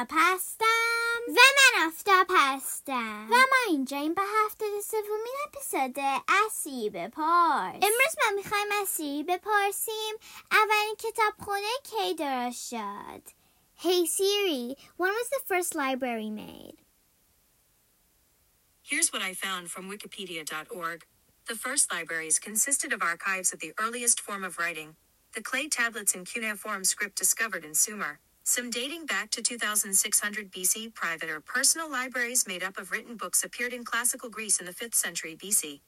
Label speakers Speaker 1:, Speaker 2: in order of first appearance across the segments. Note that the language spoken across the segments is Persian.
Speaker 1: کتاب هستم
Speaker 2: و من آفتاب هستم
Speaker 1: و ما اینجا این به هفته سومین اپیزود اسی بپرس
Speaker 2: امروز ما میخوایم اسی بپرسیم اولین کتاب خونه کی درست شد
Speaker 1: Hey Siri, when was the first library made?
Speaker 3: Here's what I found from Wikipedia.org. The first libraries consisted of archives of the earliest form of writing, the clay tablets in cuneiform script discovered in Sumer. Some dating back to 2600 BC, private or personal libraries made up of written books appeared in classical Greece in the 5th century BC.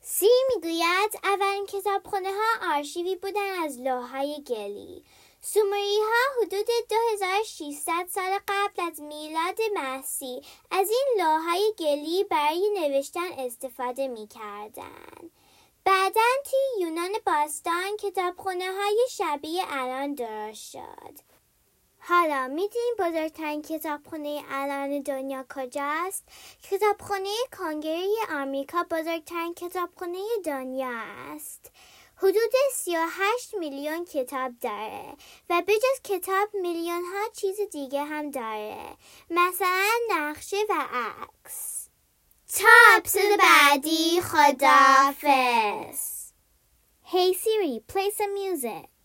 Speaker 2: سی می‌گوید اولین کتابخانه ها آرشیوی بودن از لوحهای گلی سومری ها حدود 2600 سال قبل از میلاد مسیح از این لوحهای گلی برای نوشتن استفاده می کردن. بعدا توی یونان باستان کتابخانه های شبیه الان درست شد. حالا می‌دونیم بزرگترین کتابخانه الان دنیا کجاست؟ کتابخانه کانگری آمریکا بزرگترین کتابخانه دنیا است. حدود 38 میلیون کتاب داره و بجز کتاب میلیون ها چیز دیگه هم داره مثلا نقشه و عکس تا اپسود بعدی خدافز
Speaker 1: Hey Siri, play some music.